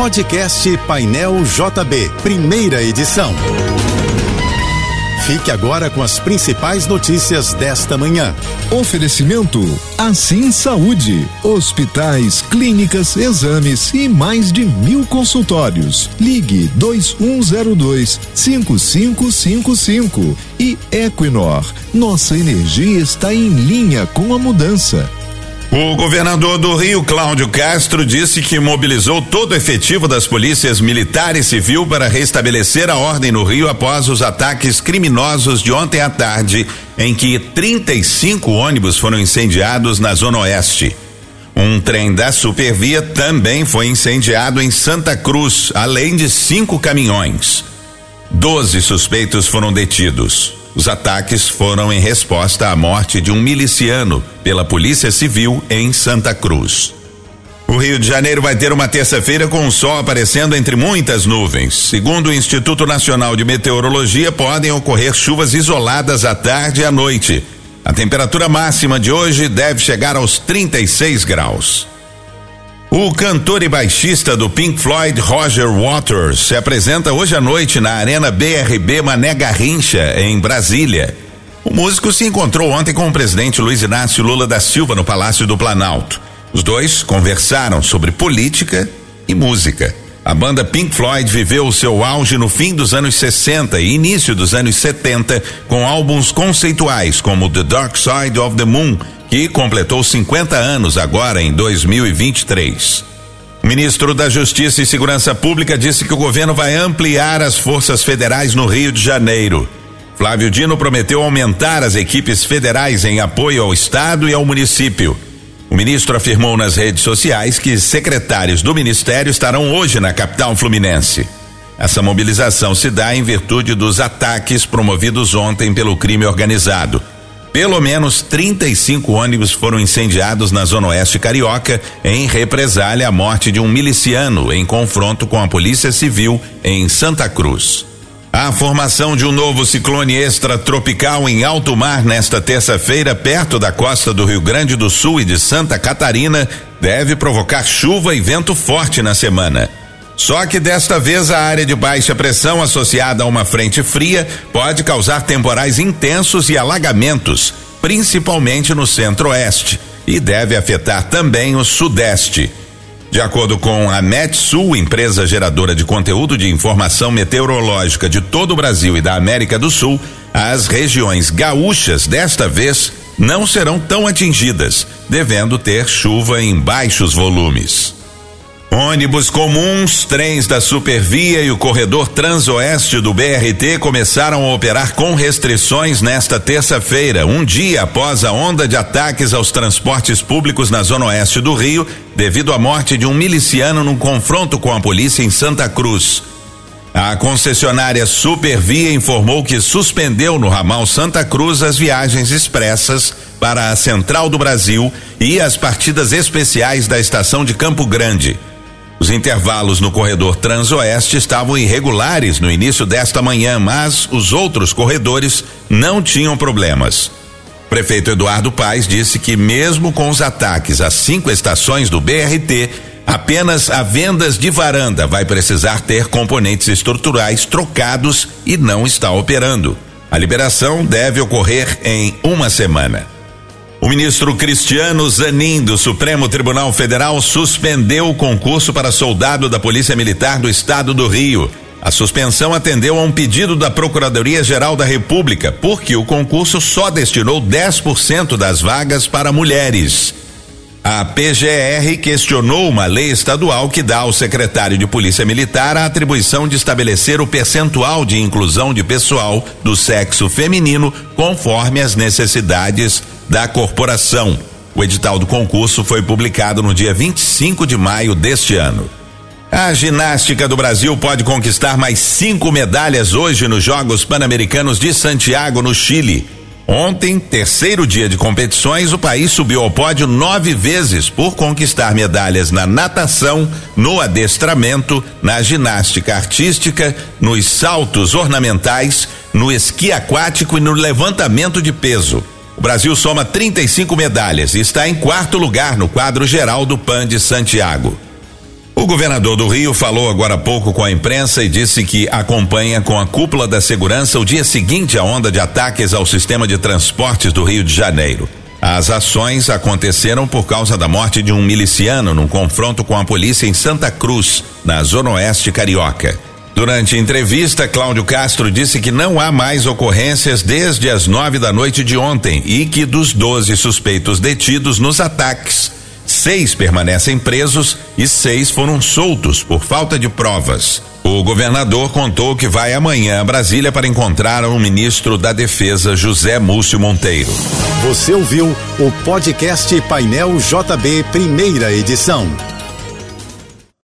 Podcast Painel JB, primeira edição. Fique agora com as principais notícias desta manhã. Oferecimento Assim Saúde. Hospitais, clínicas, exames e mais de mil consultórios. Ligue 2102 5555 e Equinor. Nossa energia está em linha com a mudança. O governador do Rio, Cláudio Castro, disse que mobilizou todo o efetivo das polícias militar e civil para restabelecer a ordem no Rio após os ataques criminosos de ontem à tarde, em que 35 ônibus foram incendiados na Zona Oeste. Um trem da Supervia também foi incendiado em Santa Cruz, além de cinco caminhões. Doze suspeitos foram detidos. Os ataques foram em resposta à morte de um miliciano pela Polícia Civil em Santa Cruz. O Rio de Janeiro vai ter uma terça-feira com o sol aparecendo entre muitas nuvens. Segundo o Instituto Nacional de Meteorologia, podem ocorrer chuvas isoladas à tarde e à noite. A temperatura máxima de hoje deve chegar aos 36 graus. O cantor e baixista do Pink Floyd, Roger Waters, se apresenta hoje à noite na Arena BRB Mané Garrincha, em Brasília. O músico se encontrou ontem com o presidente Luiz Inácio Lula da Silva no Palácio do Planalto. Os dois conversaram sobre política e música. A banda Pink Floyd viveu o seu auge no fim dos anos 60 e início dos anos 70 com álbuns conceituais como The Dark Side of the Moon que completou 50 anos agora em 2023. O ministro da Justiça e Segurança Pública disse que o governo vai ampliar as forças federais no Rio de Janeiro. Flávio Dino prometeu aumentar as equipes federais em apoio ao Estado e ao município. O ministro afirmou nas redes sociais que secretários do ministério estarão hoje na capital fluminense. Essa mobilização se dá em virtude dos ataques promovidos ontem pelo crime organizado. Pelo menos 35 ônibus foram incendiados na Zona Oeste Carioca em represália à morte de um miliciano em confronto com a Polícia Civil em Santa Cruz. A formação de um novo ciclone extratropical em alto mar nesta terça-feira, perto da costa do Rio Grande do Sul e de Santa Catarina, deve provocar chuva e vento forte na semana. Só que desta vez a área de baixa pressão associada a uma frente fria pode causar temporais intensos e alagamentos, principalmente no centro-oeste, e deve afetar também o sudeste. De acordo com a Metsul, empresa geradora de conteúdo de informação meteorológica de todo o Brasil e da América do Sul, as regiões gaúchas desta vez não serão tão atingidas, devendo ter chuva em baixos volumes. Ônibus comuns, trens da Supervia e o corredor transoeste do BRT começaram a operar com restrições nesta terça-feira, um dia após a onda de ataques aos transportes públicos na zona oeste do Rio, devido à morte de um miliciano num confronto com a polícia em Santa Cruz. A concessionária Supervia informou que suspendeu no ramal Santa Cruz as viagens expressas para a Central do Brasil e as partidas especiais da estação de Campo Grande. Os intervalos no corredor Transoeste estavam irregulares no início desta manhã, mas os outros corredores não tinham problemas. Prefeito Eduardo Paes disse que, mesmo com os ataques às cinco estações do BRT, apenas a vendas de varanda vai precisar ter componentes estruturais trocados e não está operando. A liberação deve ocorrer em uma semana. O ministro Cristiano Zanin, do Supremo Tribunal Federal, suspendeu o concurso para soldado da Polícia Militar do Estado do Rio. A suspensão atendeu a um pedido da Procuradoria-Geral da República, porque o concurso só destinou 10% das vagas para mulheres. A PGR questionou uma lei estadual que dá ao secretário de Polícia Militar a atribuição de estabelecer o percentual de inclusão de pessoal do sexo feminino conforme as necessidades da corporação. O edital do concurso foi publicado no dia 25 de maio deste ano. A ginástica do Brasil pode conquistar mais cinco medalhas hoje nos Jogos Pan-Americanos de Santiago, no Chile. Ontem, terceiro dia de competições, o país subiu ao pódio nove vezes por conquistar medalhas na natação, no adestramento, na ginástica artística, nos saltos ornamentais, no esqui aquático e no levantamento de peso. O Brasil soma 35 medalhas e está em quarto lugar no quadro geral do PAN de Santiago. O governador do Rio falou agora há pouco com a imprensa e disse que acompanha com a cúpula da segurança o dia seguinte à onda de ataques ao sistema de transportes do Rio de Janeiro. As ações aconteceram por causa da morte de um miliciano num confronto com a polícia em Santa Cruz, na zona oeste carioca. Durante entrevista, Cláudio Castro disse que não há mais ocorrências desde as nove da noite de ontem e que dos 12 suspeitos detidos nos ataques, Seis permanecem presos e seis foram soltos por falta de provas. O governador contou que vai amanhã a Brasília para encontrar o ministro da Defesa, José Múcio Monteiro. Você ouviu o podcast Painel JB, primeira edição.